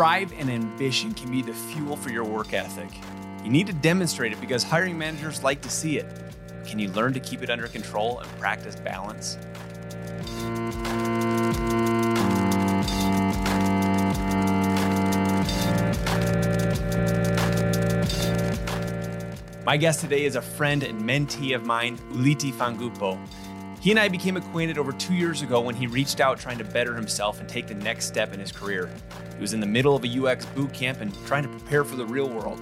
Drive and ambition can be the fuel for your work ethic. You need to demonstrate it because hiring managers like to see it. Can you learn to keep it under control and practice balance? My guest today is a friend and mentee of mine, Uliti Fangupo. He and I became acquainted over two years ago when he reached out trying to better himself and take the next step in his career. He was in the middle of a UX boot camp and trying to prepare for the real world.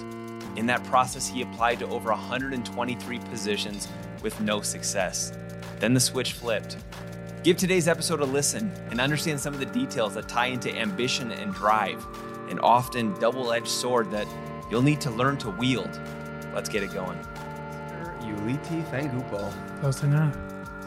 In that process, he applied to over 123 positions with no success. Then the switch flipped. Give today's episode a listen and understand some of the details that tie into ambition and drive, an often double edged sword that you'll need to learn to wield. Let's get it going. Uliti Fangupo. Close enough.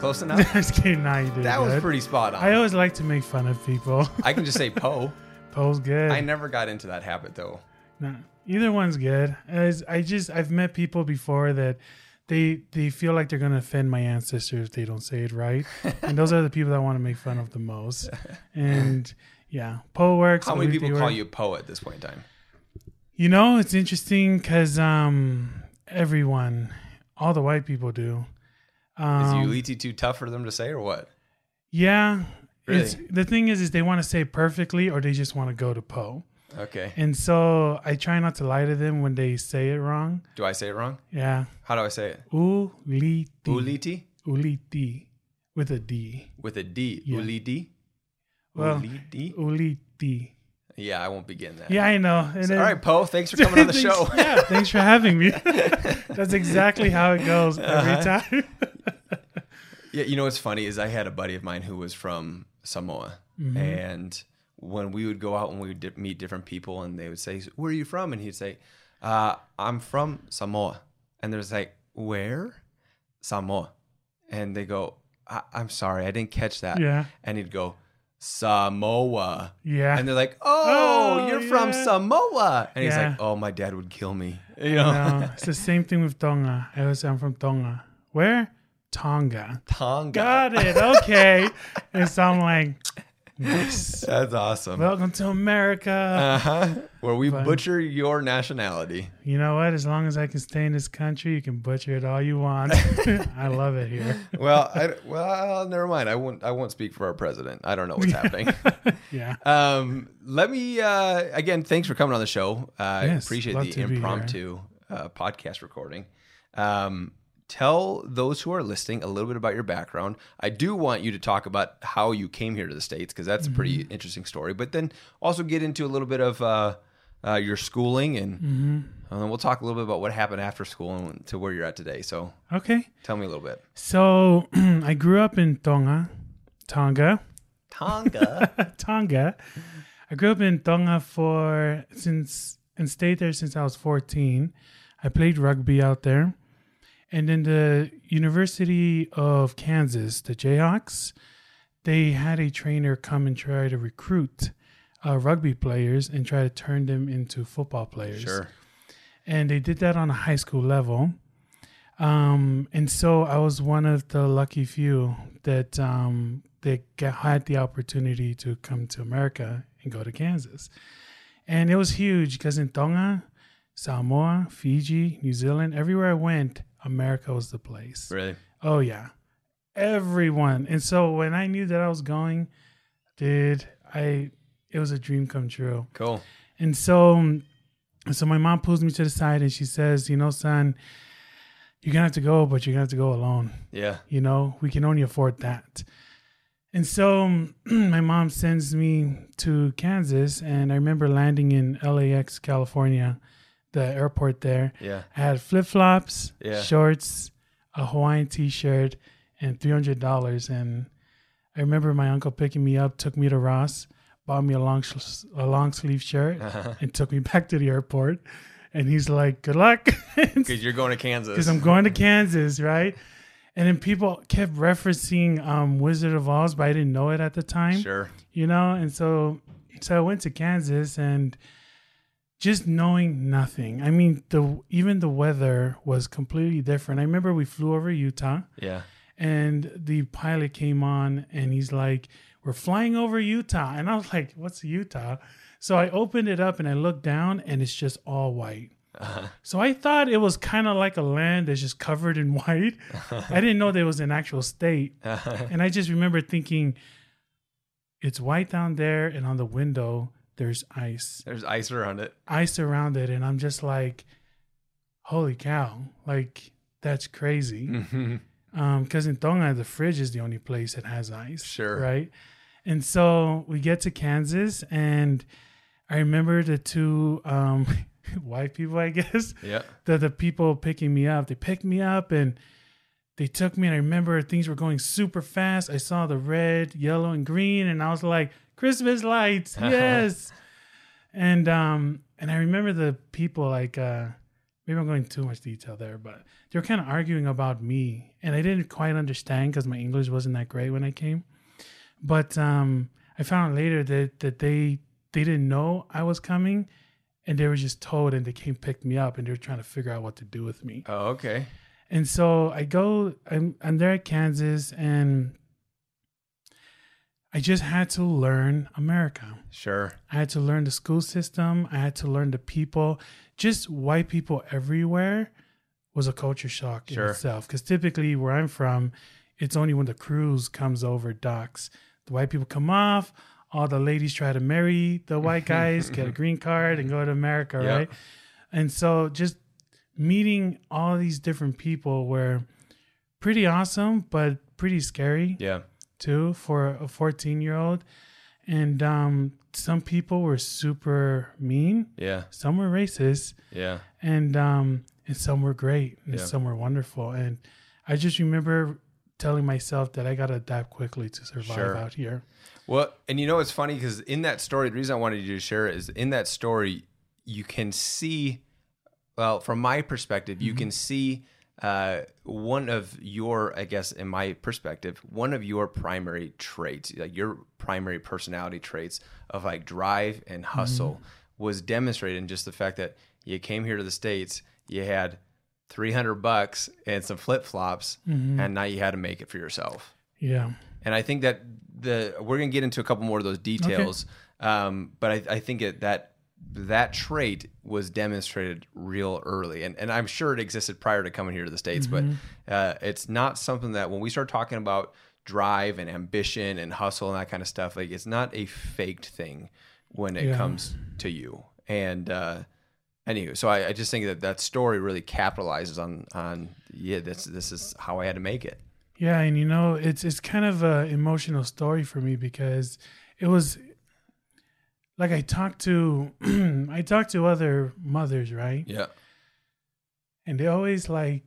Close enough? Just kidding. Nah, you did that was good. pretty spot on. I always like to make fun of people. I can just say Poe. Poe's good. I never got into that habit though. No, either one's good. As I just I've met people before that they they feel like they're gonna offend my ancestors if they don't say it right, and those are the people that want to make fun of the most. And yeah, Poe works. How many people call works. you Poe at this point in time? You know, it's interesting because um everyone, all the white people do. Is Um, Uliti too tough for them to say or what? Yeah. It's Really? the thing is is they want to say perfectly or they just want to go to Poe. Okay. And so I try not to lie to them when they say it wrong. Do I say it wrong? Yeah. How do I say it? Uliti. Uliti Uliti with a D. with a D. Yeah. Uliti. Well, Uliti. Uliti. Yeah, I won't begin that. Yeah, I know. And All then- right, Poe. Thanks for coming on the Thanks- show. yeah, thanks for having me. That's exactly how it goes every Uh-huh. time. Yeah, you know what's funny is I had a buddy of mine who was from Samoa, Mm-hmm. and when we would go out and we would di- meet different people, and they would say, "Where are you from?" and he'd say, uh, "I'm from Samoa," and there's like, "Where?" Samoa, and they go, I- "I'm sorry, I didn't catch that," Yeah. and he'd go, Samoa. Yeah. And they're like, "Oh, Oh, you're from. Samoa," and he's like, "Oh, my dad would kill me." You know, No, it's the same thing with Tonga. I was, I'm from Tonga. Where? Tonga. Tonga. Got it. Okay. and so I'm like, nice. That's awesome. Welcome to America. Uh huh. Where we Fun. butcher your nationality. you know what? As long as I can stay in this country, you can butcher it all you want. I love it here. Well, I, well, never mind. I won't. I won't speak for our president. I don't know what's happening. Yeah. Um, let me uh, again. Thanks for coming on the show. Uh, I Yes, appreciate love the to be here. impromptu uh, podcast recording. Um, tell those who are listening a little bit about your background. I do want you to talk about how you came here to the states because that's a pretty Mm-hmm. interesting story. But then also get into a little bit of uh, uh, your schooling and. Mm-hmm. And then we'll talk a little bit about what happened after school and to where you're at today. So Okay. tell me a little bit. So I grew up in Tonga, Tonga, Tonga. Tonga. I grew up in Tonga for since and stayed there since I was 14. I played rugby out there. And then the University of Kansas, the Jayhawks, they had a trainer come and try to recruit uh, rugby players and try to turn them into football players sure. and they did that on a high school level. Um, and so I was one of the lucky few that um, got, had the opportunity to come to America and go to Kansas, and it was huge because in Tonga, Samoa, Fiji, New Zealand, everywhere I went, America was the place. Really? Oh yeah, everyone. And so when I knew that I was going, dude, I it was a dream come true. Cool. And so, so my mom pulls me to the side and she says, "You know, son, you're gonna have to go, but you're gonna have to go alone. Yeah. You know, we can only afford that." And so, my mom sends me to Kansas, and I remember landing in LAX, California, the airport there. Yeah. I had flip flops, Yeah. shorts, a Hawaiian T-shirt, and three hundred dollars. And I remember my uncle picking me up, took me to Ross, bought me a long sh- a long sleeve shirt, Uh-huh. and took me back to the airport. And he's like, "Good luck," because Because you're going to Kansas. Because I'm going to Kansas, right? And then people kept referencing um, Wizard of Oz, but I didn't know it at the time Sure. you know and so so i went to kansas and just knowing nothing i mean the even the weather was completely different i remember we flew over utah Yeah. and the pilot came on and he's like we're flying over utah and i was like what's utah So I opened it up and I looked down and it's just all white. Uh-huh. So I thought it was kind of like a land that's just covered in white. I didn't know there was an actual state. And I just remember thinking, it's white down there, and on the window, there's ice, There's ice around it. ice around it. And I'm just like, holy cow, like that's crazy. Mhm. Um, because in Tonga, the fridge is the only place that has ice. Sure. Right. And so we get to Kansas, and I remember the two um, white people, I guess, Yeah. the the people picking me up. They picked me up and they took me, and I remember things were going super fast. I saw the red, yellow, and green, and I was like, "Christmas lights, yes!" and um, and I remember the people like, uh, maybe I'm going too much detail there, but they were kind of arguing about me, and I didn't quite understand because my English wasn't that great when I came. But um, I found out later that that they they didn't know I was coming and they were just told and they came pick me up and they were trying to figure out what to do with me. Oh, okay. And so I go, I'm, I'm there at Kansas and I just had to learn America. Sure. I had to learn the school system. I had to learn the people. Just white people everywhere was a culture shock Sure. in itself. Because typically, where I'm from, it's only when the cruise comes over docks. The white people come off. All the ladies try to marry the white guys, get a green card, and go to America, Yeah. right? And so just meeting all these different people were pretty awesome, but pretty scary Yeah. Too for a 14 year old. And um, some people were super mean, Yeah. some were racist, Yeah. and um, and some were great, and Yeah. some were wonderful. And I just remember telling myself that I got to adapt quickly to survive Sure. out here. Well, and you know it's funny because in that story, the reason I wanted you to share it is in that story, you can see, well, from my perspective, you can see uh, one of your, I guess, in my perspective, one of your primary traits, like your primary personality traits of like drive and hustle, was demonstrated in just the fact that you came here to the states, you had. 300 bucks and some flip flops, and now you had to make it for yourself. Yeah, And I think that the we're gonna get into a couple more of those details, um, but I, I think it, that that trait was demonstrated real early, and and I'm sure it existed prior to coming here to the states, but uh, it's not something that when we start talking about drive and ambition and hustle and that kind of stuff, like it's not a faked thing when it Yeah. comes to you. And uh, anyway, so I, I just think that that story really capitalizes on on yeah, this this is how I had to make it. yeah, and you know, it's it's kind of a emotional story for me because it was like I talked to I talked to other mothers, right? Yeah. and they always like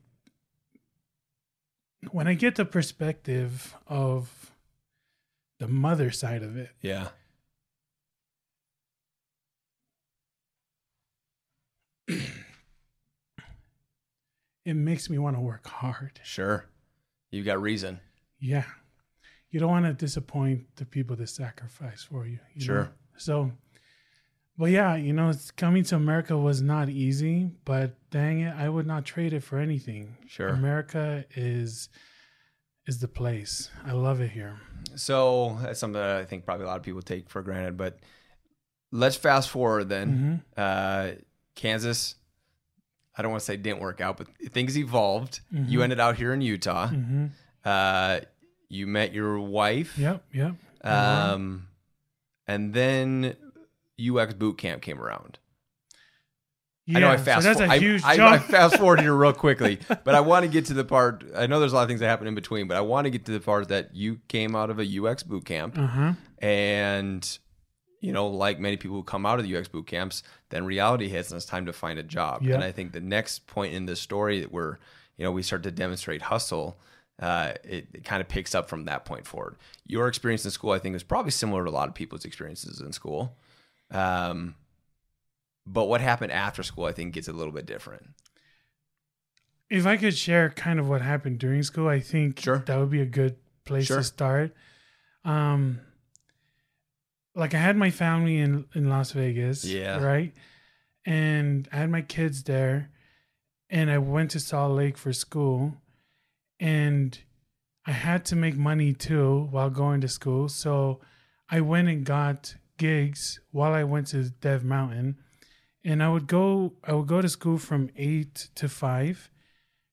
when I get the perspective of the mother side of it, Yeah. it makes me want to work hard. Sure. You got reason. Yeah. You don't want to disappoint the people that sacrifice for you. you know? Sure. So, but yeah, you know, coming to America was not easy, but dang it, I would not trade it for anything. Sure. America is is the place. I love it here. So that's something that I think probably a lot of people take for granted. But let's fast forward then. Mm-hmm. Uh, Kansas, I don't want to say didn't work out, but things evolved. Mm-hmm. You ended out here in Utah. hmm Uh, you met your wife. Yep. Yep. Um, and then UX boot camp came around. Yeah, I know I so fast. that's for- a I, huge I, jump. I fast forward here real quickly, but I want to get to the part. I know there's a lot of things that happen in between, but I want to get to the part that you came out of a UX boot camp, uh huh. and you know, like many people who come out of the UX boot camps, then reality hits and it's time to find a job. Yeah. And I think the next point in this story that we're, you know, we start to demonstrate hustle. Uh, it, it kind of picks up from that point forward. Your experience in school, I think, is probably similar to a lot of people's experiences in school. Um, but what happened after school, I think, gets a little bit different. If I could share kind of what happened during school, I think Sure. that would be a good place Sure. to start. Um, like I had my family in in Las Vegas, Yeah. right, and I had my kids there, and I went to Salt Lake for school, and I had to make money too while going to school, so I went and got gigs while I went to Dev Mountain, and I would go I would go to school from eight to five,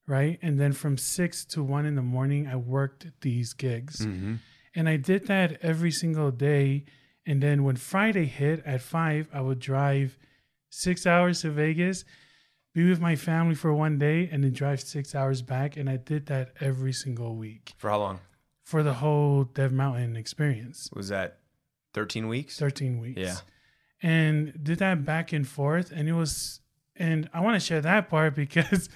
right, and then from six to one in the morning I worked these gigs, Mm-hmm. and I did that every single day. And then when Friday hit at five, I would drive six hours to Vegas, be with my family for one day, and then drive six hours back. And I did that every single week For how long? for the whole Dev Mountain experience. Was that 13 weeks? 13 weeks. Yeah. And did that back and forth. And it was, and I want to share that part because,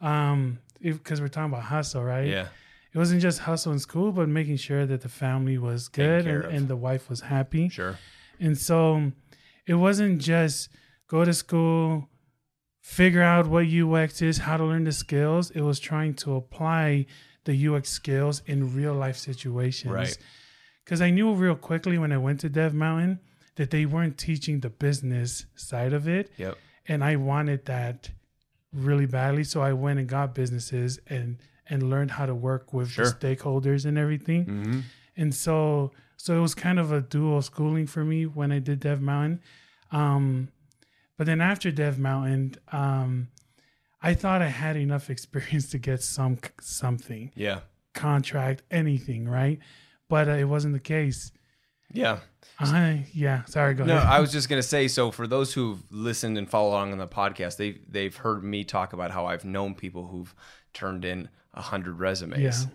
um, because we're talking about hustle, right? Yeah. It wasn't just hustle in school, but making sure that the family was good and, and the wife was happy. Sure. And so it wasn't just go to school, figure out what UX is, how to learn the skills. It was trying to apply the UX skills in real life situations. Right. Because I knew real quickly when I went to Dev Mountain that they weren't teaching the business side of it. Yep. And I wanted that really badly. So I went and got businesses and and learned how to work with Sure. the stakeholders and everything. Mm-hmm. And so so it was kind of a dual schooling for me when I did Dev Mountain. Um, but then after Dev Mountain, um, I thought I had enough experience to get some something Yeah. contract, anything, right? But uh, it wasn't the case. Yeah. I yeah, sorry, go No, ahead. I was just gonna say. So for those who've listened and follow along on the podcast, they they've heard me talk about how I've known people who've turned in a hundred resumes.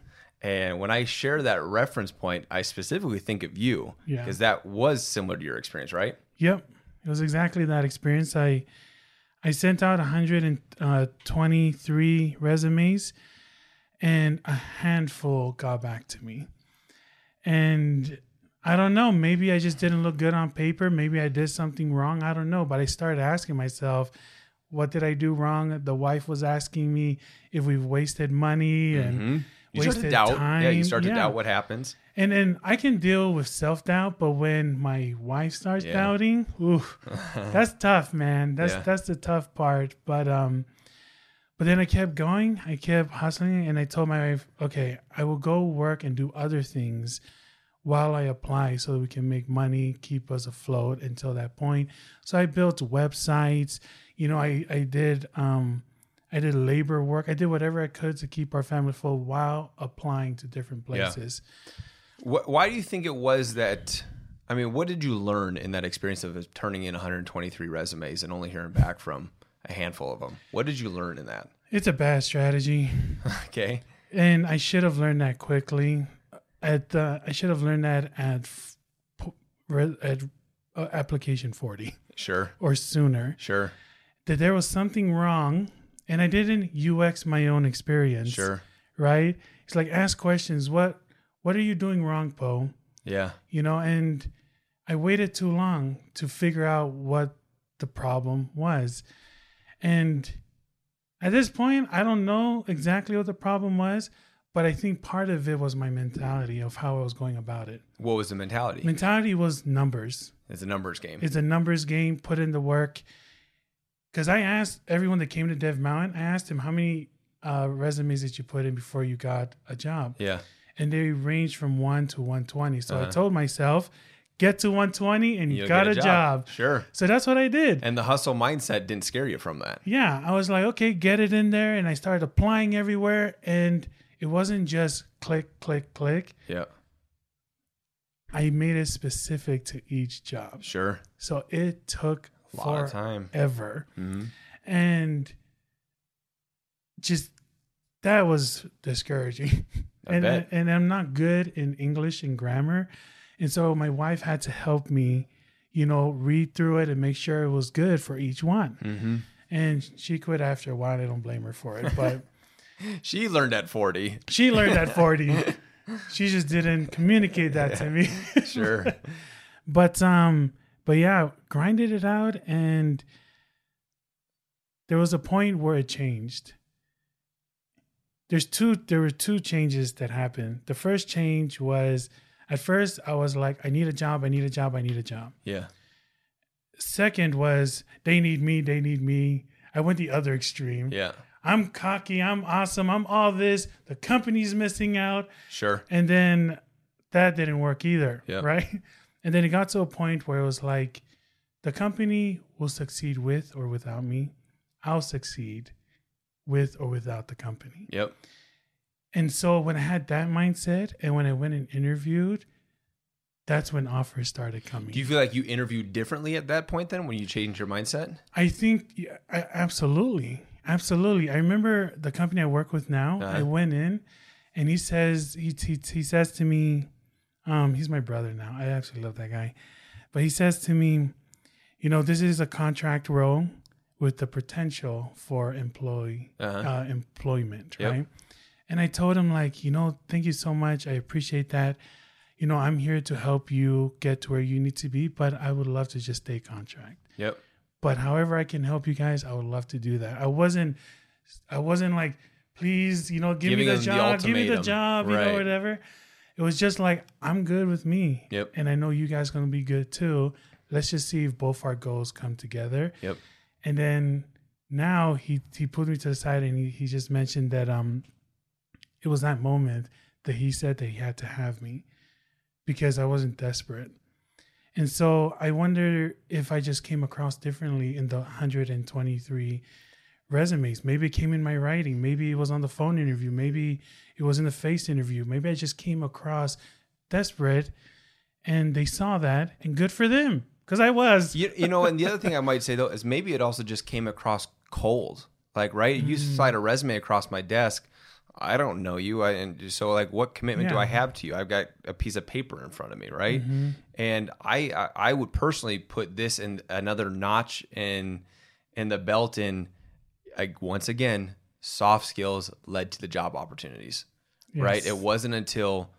And when I share that reference point, I specifically think of you Yeah. because that was similar to your experience, right? Yep, it was exactly that experience. I I sent out 123 resumes, and a handful got back to me. And I don't know, maybe I just didn't look good on paper. Maybe I did something wrong. I don't know. But I started asking myself, what did I do wrong? The wife was asking me if we've wasted money and Mm-hmm. You start to wasted doubt. time. Yeah, you start to Yeah. doubt what happens. And then I can deal with self doubt, but when my wife starts Yeah. doubting, ooh, that's tough, man. That's Yeah. that's the tough part. But um, but then I kept going. I kept hustling, and I told my wife, okay, I will go work and do other things while I apply, so that we can make money, keep us afloat until that point. So I built websites. You know, I I did um. I did labor work. I did whatever I could to keep our family full while applying to different places. Wh- Why do you think it was that? I mean, what did you learn in that experience of turning in 123 resumes and only hearing back from a handful of them? What did you learn in that? It's a bad strategy, Okay. and I should have learned that quickly. At the, I should have learned that at f- p- re- at uh, application forty Sure. or sooner. Sure. That there was something wrong, and I didn't UX my own experience. Sure. right? It's like ask questions. What What are you doing wrong, Poe? Yeah. You know, and I waited too long to figure out what the problem was. And at this point, I don't know exactly what the problem was, but I think part of it was my mentality of how I was going about it. What was the mentality? Mentality was numbers. It's a numbers game. It's a numbers game, put in the work. Because I asked everyone that came to Dev Mountain, I asked him how many uh, resumes did you put in before you got a job? yeah. and they ranged from 1 to 120 so i Uh-huh. told myself get to 120 and you You'll got get a job. Sure. so that's what i did And the hustle mindset didn't scare you from that. yeah i was like okay get it in there and i started applying everywhere and it wasn't just click click click Yeah. i made it specific to each job Sure. so it took A lot of time. forever hmm and just that was discouraging I and bet. and I'm not good in English and grammar, and so my wife had to help me, you know, read through it and make sure it was good for each one. hmm And she quit after a while. I don't blame her for it, but She learned at 40. she learned at 40. She just didn't communicate that to me. Sure. but um, but yeah, grinded it out, and there was a point where it changed. There's two. There were two changes that happened. The first change was, at first, I was like, I need a job. I need a job. I need a job. yeah. Second was, they need me. They need me. I went the other extreme. Yeah. I'm cocky. I'm awesome. I'm all this. The company's missing out. Sure. And then that didn't work either. Yeah. Right. And then it got to a point where it was like, the company will succeed with or without me. I'll succeed with or without the company. Yep. And so when I had that mindset and when I went and interviewed, that's when offers started coming. Do you feel like you interviewed differently at that point then when you changed your mindset? I think yeah, I, absolutely, absolutely. I remember the company I work with now. I Uh-huh. went in, and he says he he, he says to me, um, he's my brother now. I actually love that guy, but he says to me, you know, this is a contract role with the potential for employee Uh-huh. uh, employment, Yep. right? And I told him like, you know, thank you so much. I appreciate that. You know, I'm here to help you get to where you need to be, but I would love to just stay contract Yep. but however I can help you guys, I would love to do that. I wasn't, I wasn't like, please, you know, give Giving me the them the job, give me the job, you know, whatever. It was just like, I'm good with me. Yep. And I know you guys gonna be good too. Let's just see if both our goals come together. Yep. And then now he he put me to the side and he, he just mentioned that um it was that moment that he said that he had to have me because I wasn't desperate. And so I wonder if I just came across differently in the 123 resumes. Maybe it came in my writing. Maybe it was on the phone interview. Maybe it was in the face interview. Maybe I just came across desperate and they saw that and good for them because I was. You, you know, and the other thing I might say though is maybe it also just came across cold. Like, right? You Mm. slide a resume across my desk. I don't know you, I, and so like, what commitment do I have to you? I've got a piece of paper in front of me, right? Mm-hmm. And I, I, I would personally put this in another notch in, in the belt. In like once again, soft skills led to the job opportunities, right? It wasn't until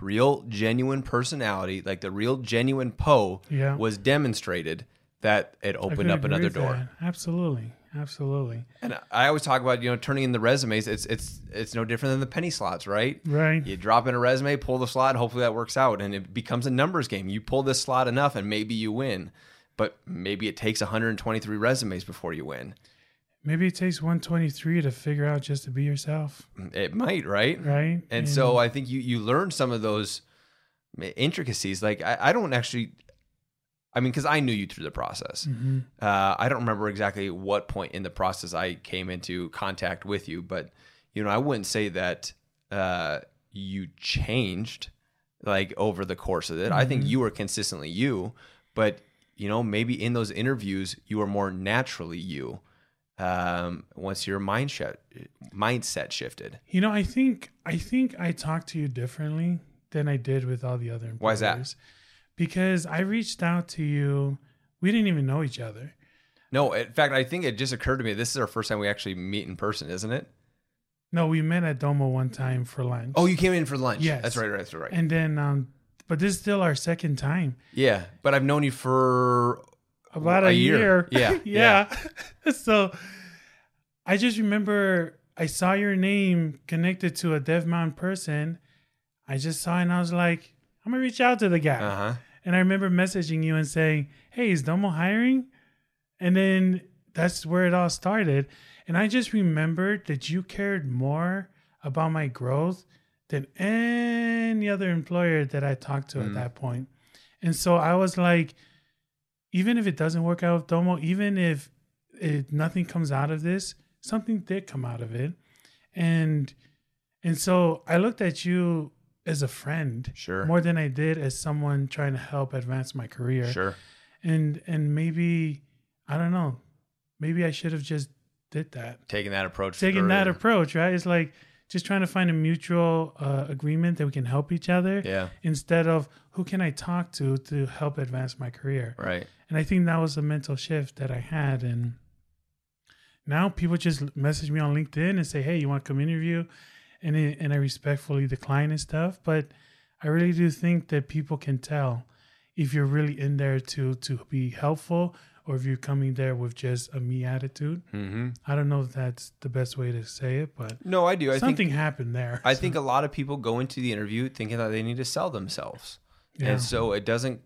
real genuine personality, like the real genuine Poe, Yeah. was demonstrated that it opened up another door. that. Absolutely. Absolutely. And I always talk about you know turning in the resumes. It's it's it's no different than the penny slots, right? Right. You drop in a resume, pull the slot, hopefully that works out, and it becomes a numbers game. You pull this slot enough, and maybe you win. But maybe it takes 123 resumes before you win. Maybe it takes 123 to figure out just to be yourself, It might, right? right? And so I think you you learn some of those intricacies. Like I, I don't actually, I mean, because I knew you through the process. Mhm. Uh, I don't remember exactly what point in the process I came into contact with you, but you know, I wouldn't say that uh, you changed like over the course of it. I think you were consistently you, but you know, maybe in those interviews you were more naturally you. Um, once your mindset mindset shifted, You know, I think I think I talked to you differently than I did with all the other employers. Why is that? Because I reached out to you. We didn't even know each other. no. In fact, I think it just occurred to me. This is our first time we actually meet in person, isn't it? No, we met at Domo one time for lunch. Oh, you came in for lunch. Yes. that's right. Right. That's right. and then um but this is still our second time. yeah, but I've known you for About A a, year. year. Yeah, yeah. so I just remember I saw your name connected to a Dev Mountain person. I just saw it and I was like, I'm gonna reach out to the guy. uh huh. And I remember messaging you and saying, Hey, is Domo hiring? And then that's where it all started. And I just remembered that you cared more about my growth than any other employer that I talked to Mm. at that point. And so I was like, even if it doesn't work out with Domo, even if it, nothing comes out of this, something did come out of it. And and so I looked at you as a friend Sure. more than I did as someone trying to help advance my career. Sure. And and maybe I don't know, maybe I should have just did that. Taking that approach. Taking that approach, right? It's like just trying to find a mutual uh, agreement that we can help each other Yeah. instead of who can I talk to to help advance my career. Right. And I think that was a mental shift that I had. And now people just message me on LinkedIn and say, "Hey, you want to come interview?" And it, and I respectfully decline and stuff. But I really do think that people can tell if you're really in there to to be helpful or if you're coming there with just a me attitude. Mm-hmm. I don't know if that's the best way to say it, but No, I do. I something think happened there. I So, think a lot of people go into the interview thinking that they need to sell themselves. yeah. And so it doesn't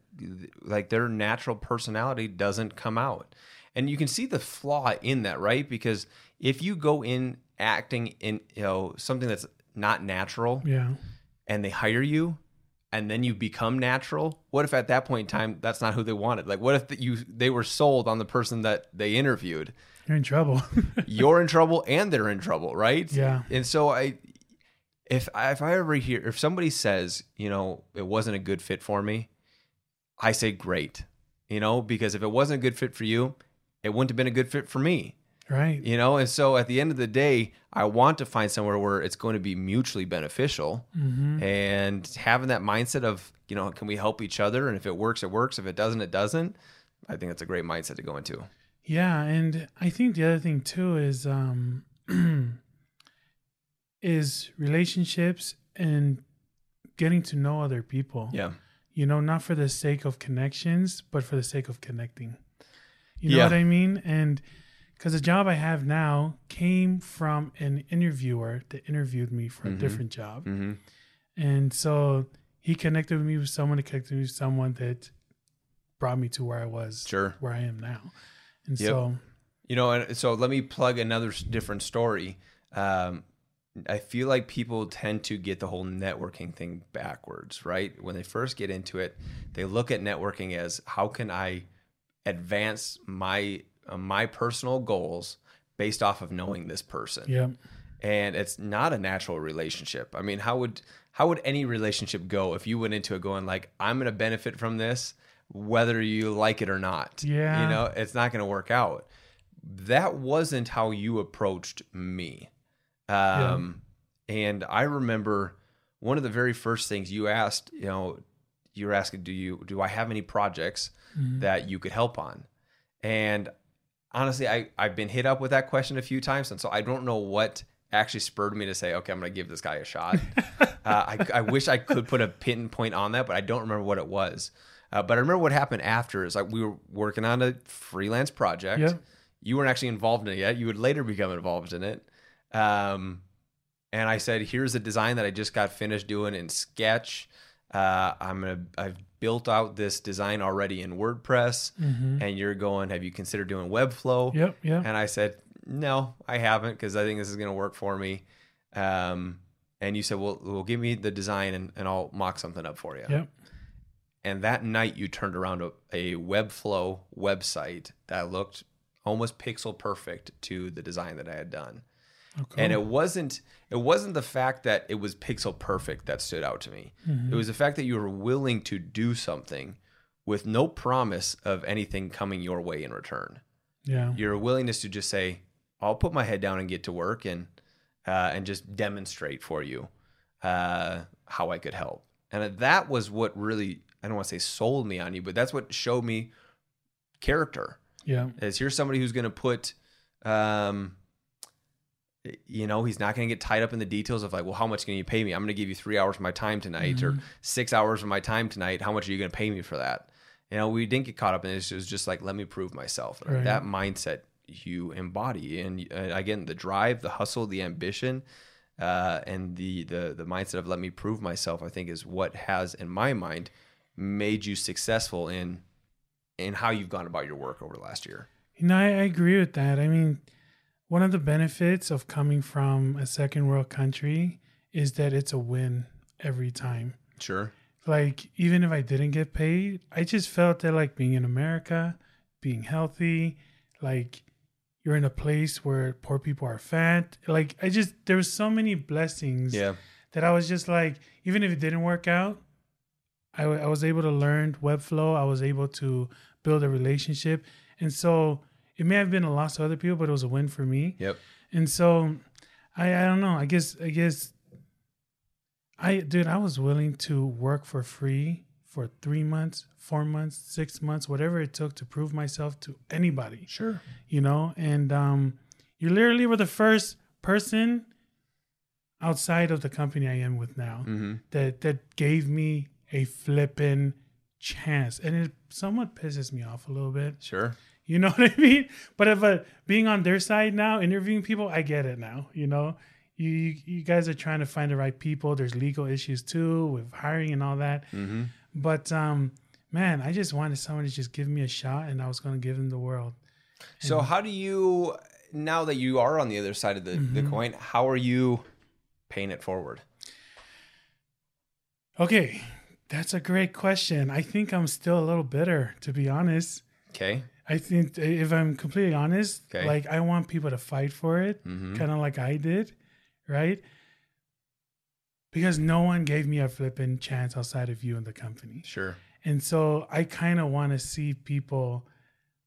like their natural personality doesn't come out. And you can see the flaw in that, right? Because if you go in acting in you know something that's not natural yeah, and they hire you, and then you become natural what if at that point in time that's not who they wanted? Like what if the, you they were sold on the person that they interviewed? You're in trouble. you're in trouble and they're in trouble right? Yeah. and so i if I, if i ever hear if somebody says you know it wasn't a good fit for me i say great you know because if it wasn't a good fit for you it wouldn't have been a good fit for me right. you know and so at the end of the day i want to find somewhere where it's going to be mutually beneficial Mm-hmm. and having that mindset of you know can we help each other and if it works it works if it doesn't it doesn't i think that's a great mindset to go into Yeah, and I think the other thing too is um is relationships and getting to know other people. yeah You know, not for the sake of connections, but for the sake of connecting. You know Yeah. what I mean? And because the job I have now came from an interviewer that interviewed me for Mhm. a different job. mm-hmm. And so he connected with me with someone that connected me with someone that brought me to where I was, Sure. where I am now. And Yep. so, you know and so let me plug another different story um, i feel like people tend to get the whole networking thing backwards right when they first get into it they look at networking as how can i advance my uh, my personal goals based off of knowing this person yeah, and it's not a natural relationship. I mean, how would how would any relationship go if you went into it going like I'm going to benefit from this whether you like it or not? Yeah. You know, it's not going to work out. That wasn't how you approached me. Um and I remember one of the very first things you asked, you know, you were asking do you do I have any projects Mhm. that you could help on? And honestly, I, I've been hit up with that question a few times. And so I don't know what actually spurred me to say, okay, I'm going to give this guy a shot. uh, I, I wish I could put a pinpoint on that, but I don't remember what it was. Uh, but I remember what happened after is like we were working on a freelance project. Yeah. You weren't actually involved in it yet. You would later become involved in it. Um, and I said, here's a design that I just got finished doing in Sketch. Uh, I'm gonna. I've built out this design already in WordPress, Mhm. and you're going. Have you considered doing Webflow? yep, yep. And I said, no, I haven't because I think this is going to work for me. Um, and you said, well, well, give me the design and, and I'll mock something up for you. Yep. And that night you turned around a, a Webflow website that looked almost pixel perfect to the design that I had done. Okay. And it wasn't it wasn't the fact that it was pixel perfect that stood out to me. Mhm. It was the fact that you were willing to do something with no promise of anything coming your way in return yeah. your willingness to just say, "I'll put my head down and get to work," and uh, and just demonstrate for you uh, how I could help. And that was what really I don't want to say sold me on you, but that's what showed me character. Yeah. Is here's somebody who's going to put, um, you know, he's not going to get tied up in the details of like, well, how much can you pay me? I'm going to give you three hours of my time tonight or six hours of my time tonight. How much are you going to pay me for that? You know, we didn't get caught up in this. It was just like, let me prove myself. Right. That mindset you embody, and uh, again, the drive, the hustle, the ambition, uh, and the the the mindset of let me prove myself. I think is what has, in my mind, made you successful in in how you've gone about your work over the last year. You know, I, I agree with that. I mean, one of the benefits of coming from a second world country is that it's a win every time. Sure. Like, even if I didn't get paid, I just felt that, like, being in America, being healthy, like, you're in a place where poor people are fat. Like, I just, there was so many blessings Yeah. that I was just like, even if it didn't work out, I, w- I was able to learn Webflow. I was able to build a relationship. And so it may have been a loss to other people, but it was a win for me. Yep. And so I, I don't know. I guess, I guess I, dude, I was willing to work for free for three months, four months, six months, whatever it took to prove myself to anybody Sure. you know and um you literally were the first person outside of the company i am with now Mm-hmm. that that gave me a flippin' chance and it somewhat pisses me off a little bit Sure. You know what i mean but if uh, being on their side now interviewing people i get it now you know you, you guys are trying to find the right people there's legal issues too with hiring and all that Mm-hmm. but um man i just wanted someone to just give me a shot and i was going to give them the world So how do you now that you are on the other side of the, the Mhm. coin, how are you paying it forward? Okay, That's a great question. I think I'm still a little bitter, to be honest. Okay. I think if I'm completely honest, Okay. like I want people to fight for it, Mhm. kind of like I did, right? Because no one gave me a flipping chance outside of you and the company. Sure. And so I kind of want to see people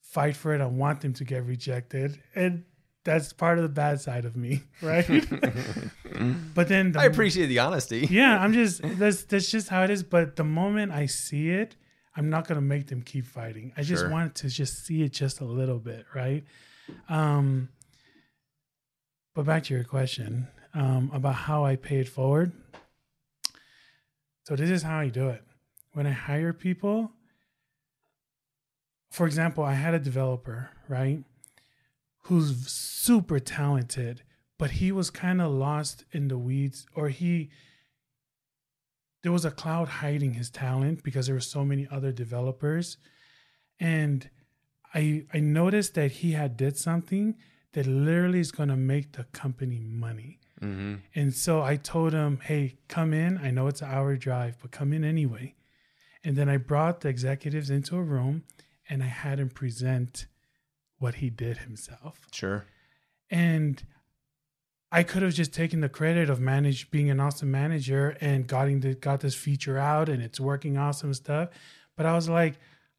fight for it. I want them to get rejected. And that's part of the bad side of me, right? but then the, I appreciate the honesty. yeah, I'm just that's that's just how it is. But the moment I see it, I'm not gonna make them keep fighting. I just Sure. want to just see it just a little bit, right? Um but back to your question um, about how I pay it forward. So this is how I do it. When I hire people, for example, I had a developer, right? Who's super talented, but he was kind of lost in the weeds or he there was a cloud hiding his talent because there were so many other developers. And i i noticed that he had did something that literally is going to make the company money. Mm-hmm. and so i told him hey come in. I know it's an hour drive but come in anyway. And then i brought the executives into a room and i had him present what he did himself. Sure. and I could have just taken the credit of manage being an awesome manager and getting the, got this feature out and it's working awesome stuff. But I was like,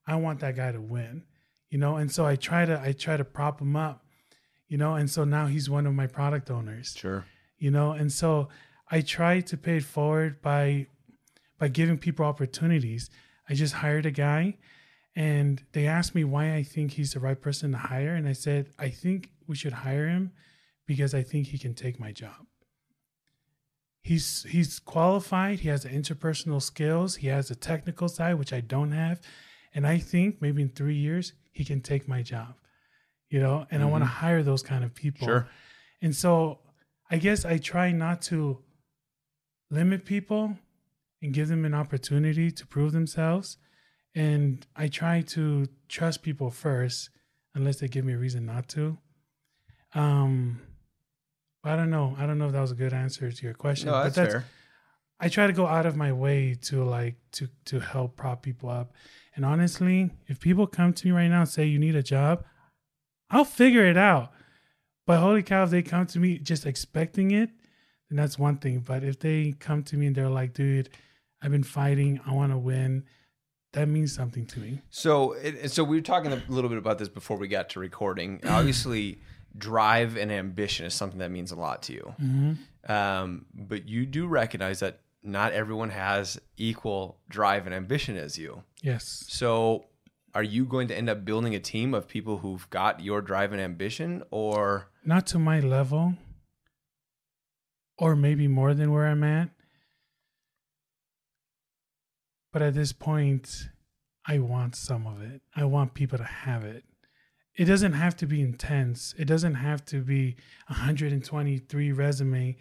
I want that guy to win, you know. And so I try to I try to prop him up, you know. And so now he's one of my product owners, Sure. you know. And so I try to pay it forward by by giving people opportunities. I just hired a guy and they asked me why I think he's the right person to hire. And I said, I think we should hire him because I think he can take my job. He's he's qualified, he has the interpersonal skills, he has the technical side, which I don't have. And I think maybe in three years he can take my job. You know, and I want to hire those kind of people. Sure. And so I guess I try not to limit people and give them an opportunity to prove themselves. And I try to trust people first, unless they give me a reason not to. Um, I don't know. I don't know if that was a good answer to your question. No, that's, fair. I try to go out of my way to like to to help prop people up. And honestly, if people come to me right now and say you need a job, I'll figure it out. But holy cow, if they come to me just expecting it, then that's one thing. But if they come to me and they're like, dude, I've been fighting, I want to win, that means something to me. So, it, so we were talking a little bit about this before we got to recording. Obviously, drive and ambition is something that means a lot to you. Mm-hmm. Um, but you do recognize that not everyone has equal drive and ambition as you. Yes. So, are you going to end up building a team of people who've got your drive and ambition, or Not to my level, or maybe more than where I'm at. But at this point, I want some of it. I want people to have it. It doesn't have to be intense. It doesn't have to be 123 resume.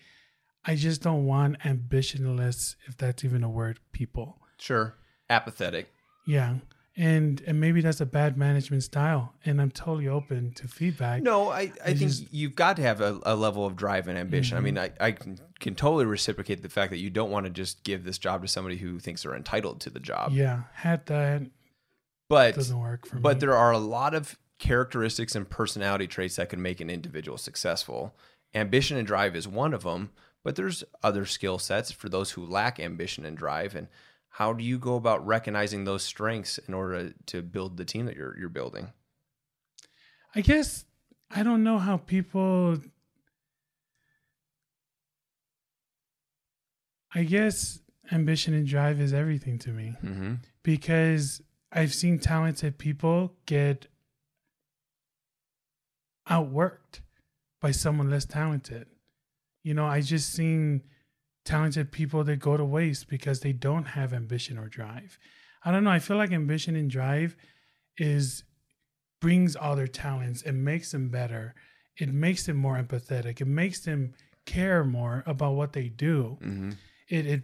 I just don't want ambitionless, if that's even a word, people. sure, apathetic? Yeah. And and maybe that's a bad management style. And I'm totally open to feedback. No, I, I, I think just- you've got to have a, a level of drive and ambition. I mm-hmm. mean, I, I can, can totally reciprocate the fact that you don't want to just give this job to somebody who thinks they're entitled to the job. Yeah. Had that But doesn't work for me. but there are a lot of characteristics and personality traits that can make an individual successful. Ambition and drive is one of them, but there's other skill sets for those who lack ambition and drive. And how do you go about recognizing those strengths in order to build the team that you're you're building? I guess I don't know how people. I guess ambition and drive is everything to me Mm-hmm. because I've seen talented people get outworked by someone less talented. You know, I just seen talented people that go to waste because they don't have ambition or drive. I don't know. I feel like ambition and drive is brings all their talents and makes them better. It makes them more empathetic. It makes them care more about what they do. Mm-hmm. It it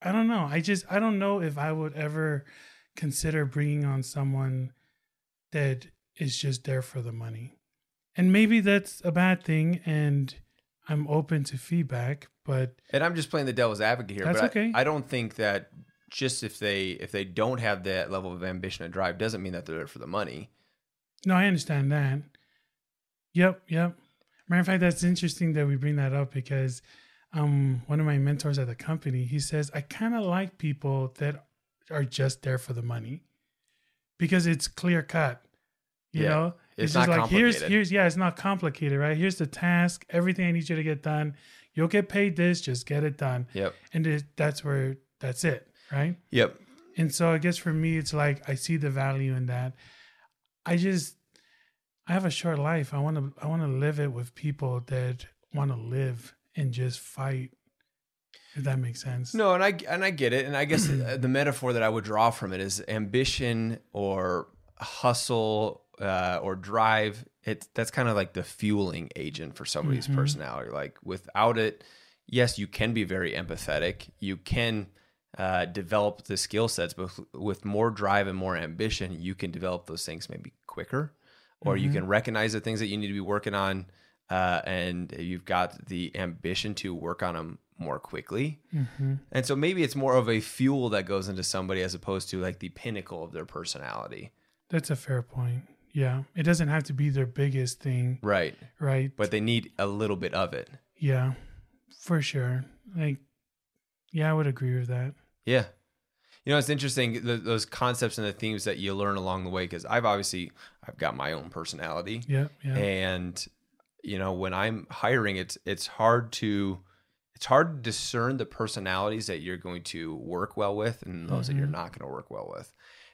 I don't know. I just I don't know if I would ever consider bringing on someone that is just there for the money. And maybe that's a bad thing and I'm open to feedback, but And I'm just playing the devil's advocate here, That's but I- okay. I, don't think that just if they if they don't have that level of ambition and drive doesn't mean that they're there for the money. No, I understand that. Yep, yep. Matter of fact, that's interesting that we bring that up because um, one of my mentors at the company, he says, I kind of like people that are just there for the money because it's clear cut. You Yeah, know, it's just not like here's complicated. here's yeah, it's not complicated, right? Here's the task, everything I need you to get done. You'll get paid this, just get it done, Yep. and it, that's where that's it, right? Yep. And so I guess for me, it's like I see the value in that. I just I have a short life. I want to I want to live it with people that want to live and just fight. If that makes sense. No, and I and I get it, and I guess the the metaphor that I would draw from it is ambition or hustle uh, or drive. It that's kind of like the fueling agent for somebody's Mhm. personality. Like without it, yes, you can be very empathetic. You can uh, develop the skill sets, but with- more drive and more ambition, you can develop those things maybe quicker, or you Mhm. can recognize the things that you need to be working on, uh, and you've got the ambition to work on them more quickly. hmm And so maybe it's more of a fuel that goes into somebody as opposed to like the pinnacle of their personality. That's a fair point. Yeah, it doesn't have to be their biggest thing, Right. right? But they need a little bit of it. yeah, for sure. Like, yeah, I would agree with that. Yeah. You know, it's interesting the, those concepts and the themes that you learn along the way because I've obviously I've got my own personality Yeah, yeah. and you know when I'm hiring it's it's hard to it's hard to discern the personalities that you're going to work well with and those that you're Mhm. not going to work well with.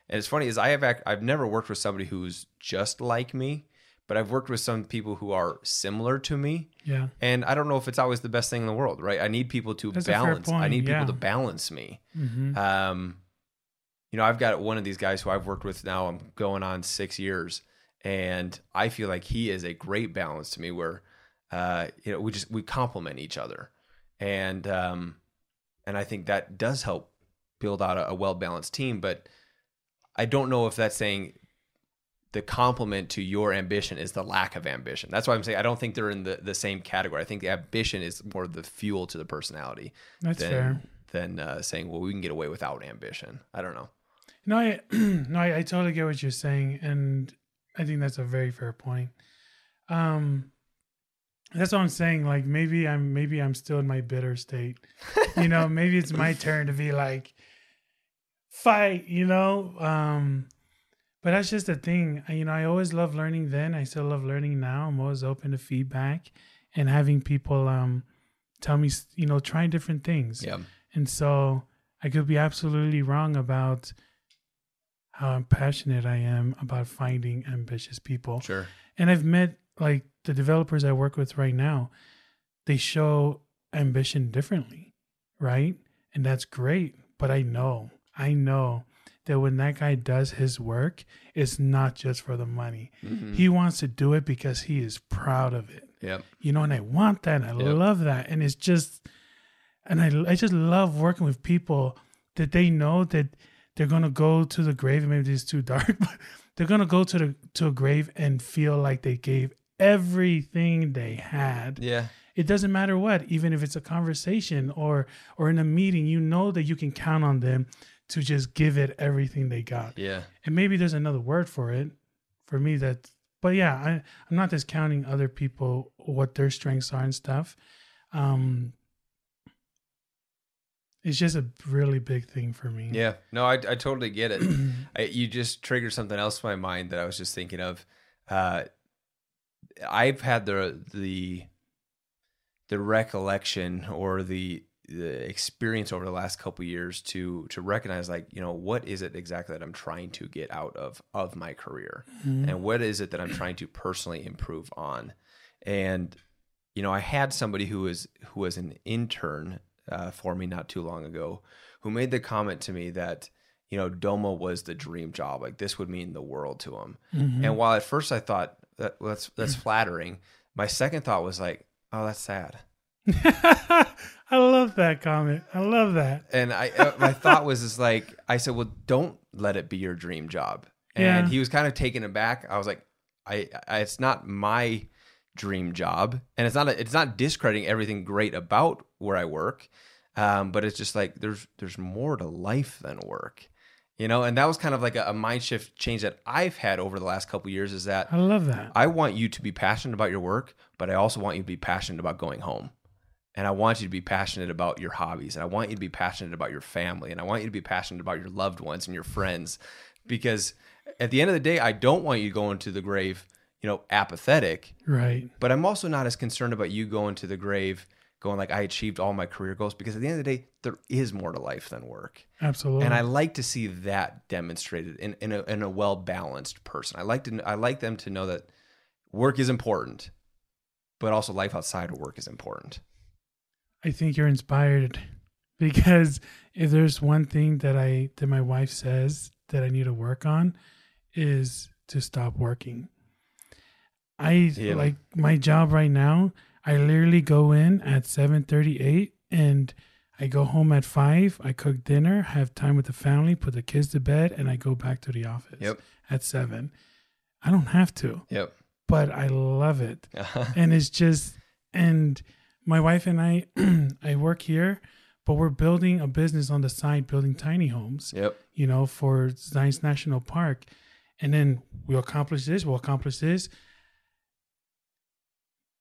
And it's funny is I have ac- I've never worked with somebody who's just like me, but I've worked with some people who are similar to me. yeah. And I don't know if it's always the best thing in the world, right? I need people to That's balance. I need people yeah. to balance me. hmm Um, you know, I've got one of these guys who I've worked with now. I'm going on six years, and I feel like he is a great balance to me. Where, uh, you know, we just we complement each other, and um, and I think that does help build out a, a well balanced team. But I don't know if that's saying the complement to your ambition is the lack of ambition. That's why I'm saying I don't think they're in the, the same category. I think the ambition is more the fuel to the personality That's than fair. than uh, saying, well, we can get away without ambition. I don't know. No, I no, I, I totally get what you're saying, and I think that's a very fair point. Um, that's what I'm saying. Like maybe I'm maybe I'm still in my bitter state. you know, maybe it's my turn to be like fight. You know, um, but that's just the thing. You know, I always love learning. Then I still love learning now. I'm always open to feedback and having people um tell me, you know, trying different things. Yeah. And so I could be absolutely wrong about how passionate I am about finding ambitious people. Sure. And I've met like the developers I work with right now, they show ambition differently, right? And that's great. But I know, I know that when that guy does his work, it's not just for the money. Mhm. He wants to do it because he is proud of it Yep. you know, and I want that. And I Yep. love that. And it's just, and I, I just love working with people that they know that they're going to go to the grave. Maybe it's too dark, but they're going to go to the, to a grave and feel like they gave everything they had. Yeah. It doesn't matter what, even if it's a conversation or, or in a meeting, you know that you can count on them to just give it everything they got Yeah. and maybe there's another word for it for me that but yeah I, i'm not discounting other people what their strengths are and stuff um it's just a really big thing for me Yeah. No, I, I totally get it. I, you just triggered something else in my mind that I was just thinking of. Uh, I've had the the the recollection or the the experience over the last couple years to to recognize like you know what is it exactly that I'm trying to get out of of my career? Mhm. and what is it that I'm trying to personally improve on? And you know I had somebody who was who was an intern uh, for me not too long ago who made the comment to me that you know Domo was the dream job. Like this would mean the world to him. Mhm. and while at first I thought that well, that's that's flattering my second thought was like oh that's sad i love that comment i love that and I uh, my thought was is like I said, well, don't let it be your dream job. And Yeah. he was kind of taken aback. I was like, I, I it's not my dream job, and it's not a, it's not discrediting everything great about where I work. Um, but it's just like there's there's more to life than work, you know. And that was kind of like a, a mind shift change that I've had over the last couple years. Is that I love that. I want you to be passionate about your work, but I also want you to be passionate about going home. And I want you to be passionate about your hobbies. And I want you to be passionate about your family. And I want you to be passionate about your loved ones and your friends. Because at the end of the day, I don't want you going to the grave, you know, apathetic. right. But I'm also not as concerned about you going to the grave going like I achieved all my career goals because at the end of the day, there is more to life than work. Absolutely. And I like to see that demonstrated in, in a, in a well balanced person. I like to I like them to know that work is important, but also life outside of work is important. I think you're inspired because if there's one thing that I that my wife says that I need to work on is to stop working. I Yeah. like my job right now. I literally go in at 7:38 and I go home at 5, I cook dinner, have time with the family, put the kids to bed and I go back to the office Yep. at 7. I don't have to, Yep. but I love it and it's just and my wife and I I work here but we're building a business on the side building tiny homes yep. you know for Zions National Park and then we'll accomplish this we'll accomplish this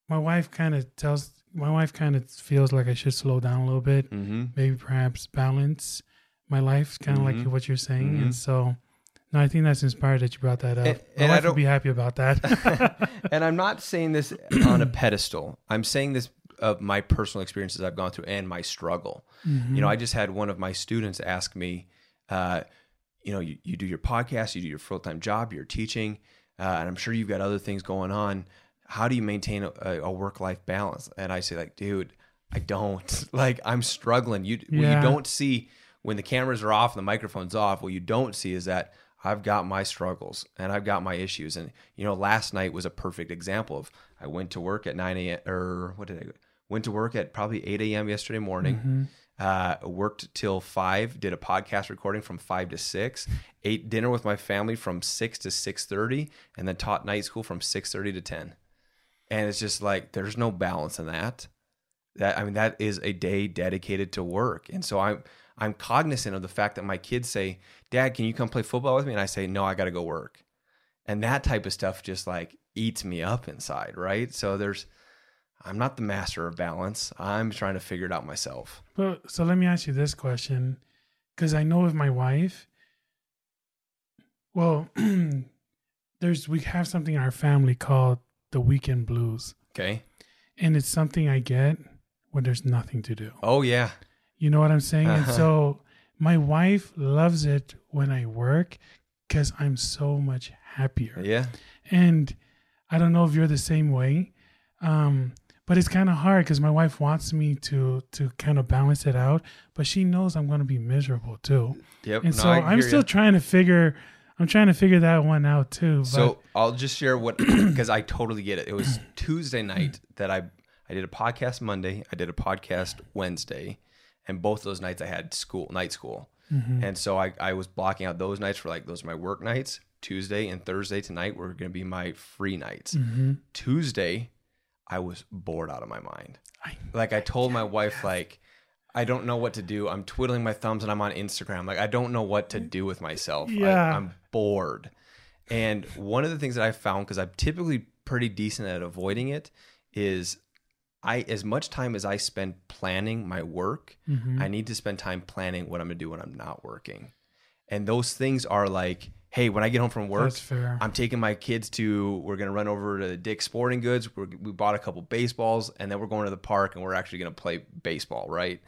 my wife kind of tells my wife kind of feels like I should slow down a little bit Mm-hmm. maybe perhaps balance my life kind of Mhm. like what you're saying Mhm. and so no I think that's inspired that you brought that up And- and I don't- be happy about that and I'm not saying this on a pedestal. I'm saying this of my personal experiences I've gone through and my struggle. You know, I just had one of my students ask me, uh, you know, you, you do your podcast, you do your full time job, you're teaching, uh, and I'm sure you've got other things going on. How do you maintain a, a work life balance? And I say, like, dude, I don't. like, I'm struggling. You what Yeah. you don't see when the cameras are off and the microphone's off. What you don't see is that I've got my struggles and I've got my issues. And you know, last night was a perfect example of I went to work at 9 a.m. or what did I go? Went to work at probably 8 a.m. yesterday morning. Uh, worked till five. Did a podcast recording from five to six. Ate dinner with my family from six to six thirty, and then taught night school from six thirty to ten. And it's just like there's no balance in that. That I mean, that is a day dedicated to work, and so I'm I'm cognizant of the fact that my kids say, "Dad, can you come play football with me?" And I say, "No, I got to go work." And that type of stuff just like eats me up inside, right? So there's I'm not the master of balance. I'm trying to figure it out myself. But so let me ask you this question, because I know with my wife. Well, there's we have something in our family called the weekend blues, Okay. and it's something I get when there's nothing to do. Oh yeah. You know what I'm saying? And Uh-huh. so my wife loves it when I work because I'm so much happier. Yeah. And I don't know if you're the same way, um, but it's kind of hard because my wife wants me to to kind of balance it out, but she knows I'm going to be miserable too. Yep. And No, so I'm still ya. trying to figure. I'm trying to figure that one out too. But So I'll just share what because I totally get it. It was Tuesday night that I I did a podcast Monday. I did a podcast Wednesday, and both those nights I had school night school, Mm-hmm. and so I I was blocking out those nights for like those are my work nights. Tuesday and Thursday tonight were going to be my free nights. Mhm. Tuesday, I was bored out of my mind. I- like I told my wife, like I don't know what to do. I'm twiddling my thumbs and I'm on Instagram. Like I don't know what to do with myself. Yeah. I, I'm bored. And one of the things that I found, because I'm typically pretty decent at avoiding it, is I as much time as I spend planning my work, Mhm. I need to spend time planning what I'm gonna do when I'm not working. And those things are like, hey, when I get home from work. I'm taking my kids to. We're gonna run over to Dick's Sporting Goods. We're, we bought a couple baseballs, and then we're going to the park, and we're actually gonna play baseball, right?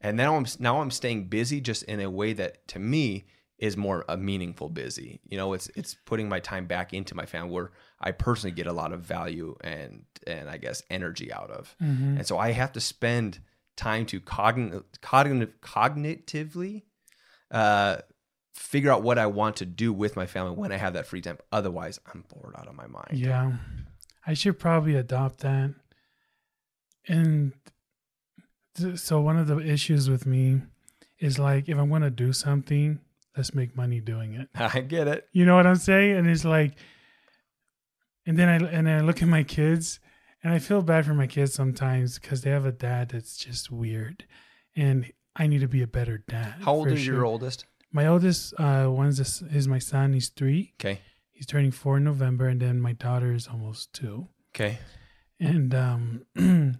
And now I'm now I'm staying busy, just in a way that to me is more a meaningful busy. You know, it's it's putting my time back into my family, where I personally get a lot of value and and I guess energy out of. Mhm. And so I have to spend time to cogn- cognitive, cognitively uh, figure out what I want to do with my family when I have that free time. Otherwise, I'm bored out of my mind. Yeah, I should probably adopt that. And th- so one of the issues with me is like if I'm going to do something, let's make money doing it. I get it. You know what I'm saying? And it's like, and then I and I look at my kids, and I feel bad for my kids sometimes because they have a dad that's just weird, and I need to be a better dad. How old is your oldest? My oldest uh, one's is, is my son. He's three. Okay. He's turning four in November, and then my daughter is almost two. Okay. And um,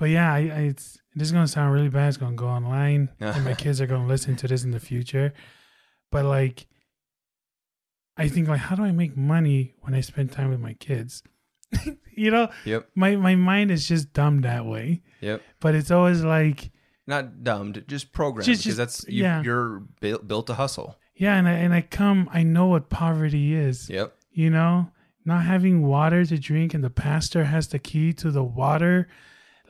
but yeah, I, I it's this is gonna sound really bad. It's gonna go online, and my kids are gonna listen to this in the future. But like, I think like, how do I make money when I spend time with my kids? you know, Yep. my my mind is just dumb that way. Yep. But it's always like, Not dumbed, just programmed Just- because that's you, yeah. you're built built to hustle. yeah, and I and I come, I know what poverty is. Yep. you know not having water to drink and the pastor has the key to the water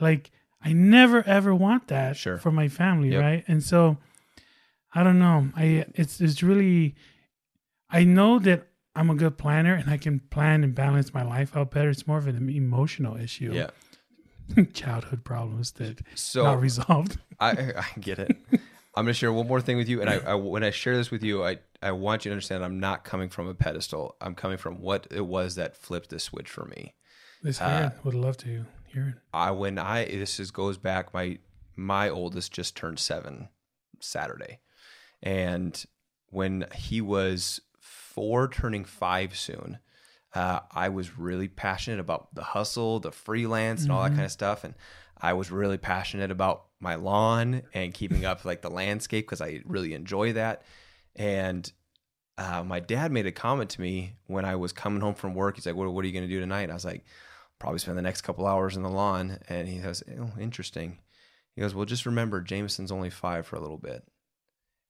like i never ever want that Sure. for my family Yep. right and so i don't know i it's it's really i know that i'm a good planner and i can plan and balance my life out better it's more of an emotional issue Yeah. childhood problems that So not resolved I I get it. I'm gonna share one more thing with you, and I, I when I share this with you, I I want you to understand I'm not coming from a pedestal. I'm coming from what it was that flipped the switch for me. this Uh, would love to hear it I when I this is goes back my my oldest just turned seven Saturday, and when he was four, turning five soon, uh, I was really passionate about the hustle, the freelance, and all that kind of stuff, and I was really passionate about my lawn and keeping up like the landscape because I really enjoy that, and. Uh, my dad made a comment to me when I was coming home from work. He's like, "What, what are you going to do tonight?" And I was like, probably spend the next couple hours in the lawn. And he goes, oh, interesting. He goes, well, just remember, Jameson's only five for a little bit.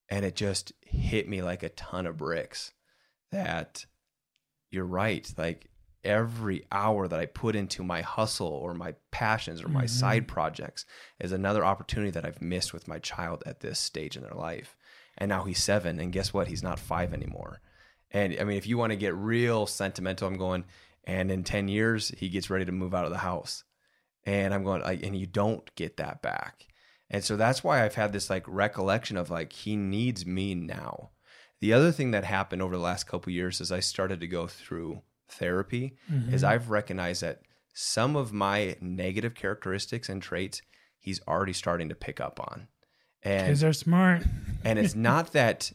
And it just hit me like a ton of bricks that you're right. Like every hour that I put into my hustle or my passions or my Mhm. side projects is another opportunity that I've missed with my child at this stage in their life. And now he's seven. And guess what? He's not five anymore. And I mean, if you want to get real sentimental, I'm going, and in 10 years, he gets ready to move out of the house. And I'm going, like, and you don't get that back. And so that's why I've had this like recollection of like, he needs me now. The other thing that happened over the last couple of years as I started to go through therapy is mm-hmm. I've recognized that some of my negative characteristics and traits he's already starting to pick up on. And kids are smart and it's not that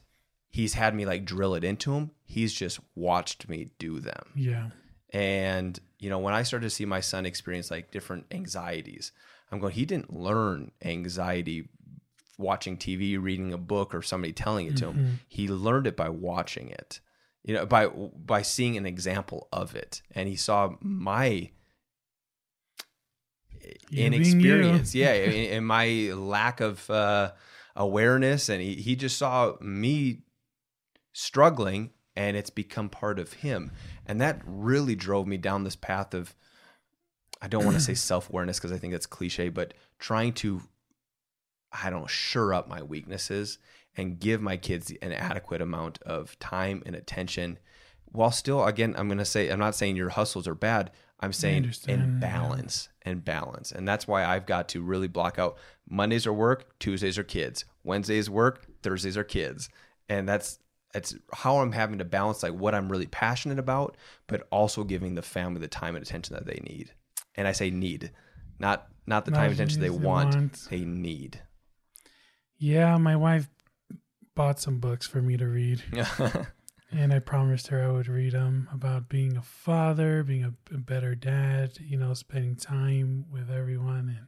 he's had me like drill it into him, he's just watched me do them. yeah And, you know, when I started to see my son experience like different anxieties, I'm going, he didn't learn anxiety watching TV, reading a book, or somebody telling it to him. He learned it by watching it, you know, by by seeing an example of it. And he saw my You inexperience, yeah, and, and my lack of uh, awareness. And he, he just saw me struggling and it's become part of him. And that really drove me down this path of, I don't want to say self awareness because I think that's cliche, but trying to, I don't sure up my weaknesses and give my kids an adequate amount of time and attention while still, again, I'm going to say, I'm not saying your hustles are bad. I'm saying in balance and balance. And that's why I've got to really block out Mondays are work, Tuesdays are kids, Wednesdays work, Thursdays are kids. And that's, that's how I'm having to balance like what I'm really passionate about, but also giving the family the time and attention that they need. And I say need, not not the time and attention they they want, want. they need. Yeah my wife bought some books for me to read and I promised her I would read them about being a father, being a, a better dad, you know, spending time with everyone, and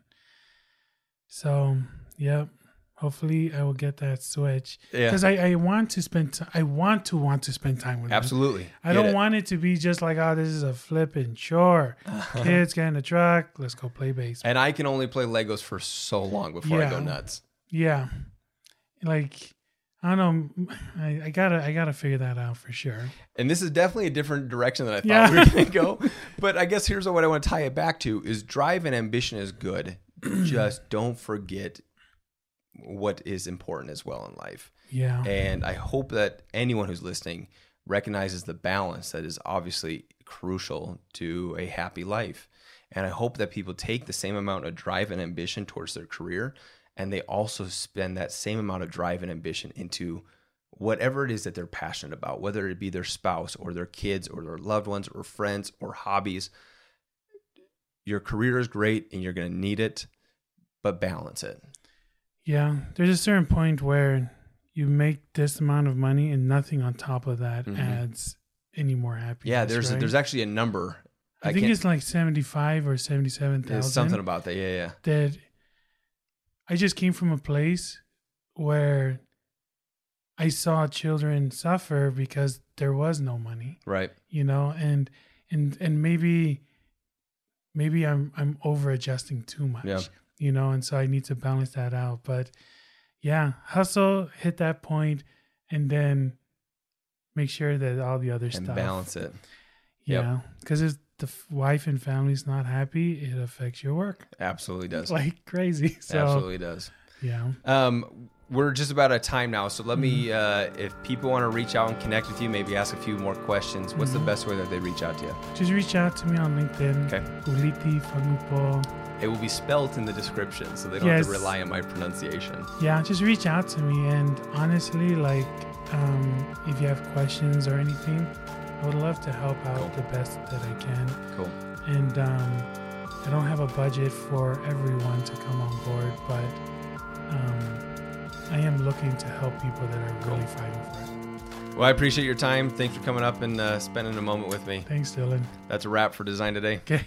so yeah, hopefully I will get that switch yeah, because I, I want to spend t- I want to want to spend time with them. absolutely. I Get don't it. want it to be just like oh this is a flipping chore. Kids get in the truck, let's go play baseball. And I can only play Legos for so long before I go nuts. Yeah, like I don't know. I, I gotta I gotta figure that out for sure. And this is definitely a different direction than I thought Yeah. we were going to go. But I guess here's what I want to tie it back to is drive and ambition is good. Just don't forget what is important as well in life. Yeah. And I hope that anyone who's listening recognizes the balance that is obviously crucial to a happy life. And I hope that people take the same amount of drive and ambition towards their career and they also spend that same amount of drive and ambition into whatever it is that they're passionate about, whether it be their spouse or their kids or their loved ones or friends or hobbies. Your career is great and you're going to need it, but balance it. Yeah, there's a certain point where you make this amount of money and nothing on top of that Mhm. adds any more happiness. Yeah, there's right? there's actually a number. I, think it's like seventy five or seventy seven there's something about that. Yeah, yeah. that I just came from a place where I saw children suffer because there was no money, Right. you know, and and and maybe maybe I'm I'm over adjusting too much, Yeah. you know, and so I need to balance that out. But yeah, hustle, hit that point, and then make sure that all the other And stuff balance it. Yeah, because if the f- wife and family's not happy, it affects your work Absolutely does. like crazy. So Absolutely does. yeah. Um, we're just about out of time now, so let me. Mm-hmm. Uh, if people want to reach out and connect with you, maybe ask a few more questions. What's the Mhm. best way that they reach out to you? Just reach out to me on LinkedIn. Okay. Uliti. It will be spelt in the description, so they don't have to rely on my pronunciation. Yeah, just reach out to me. And honestly, like, um, if you have questions or anything, I would love to help out Cool. the best that I can. Cool. And um, I don't have a budget for everyone to come on board, but um, I am looking to help people that are really fighting for it. Well, I appreciate your time. Thanks for coming up and uh, spending a moment with me. Thanks, Dillon. That's a wrap for Designed Today. Okay.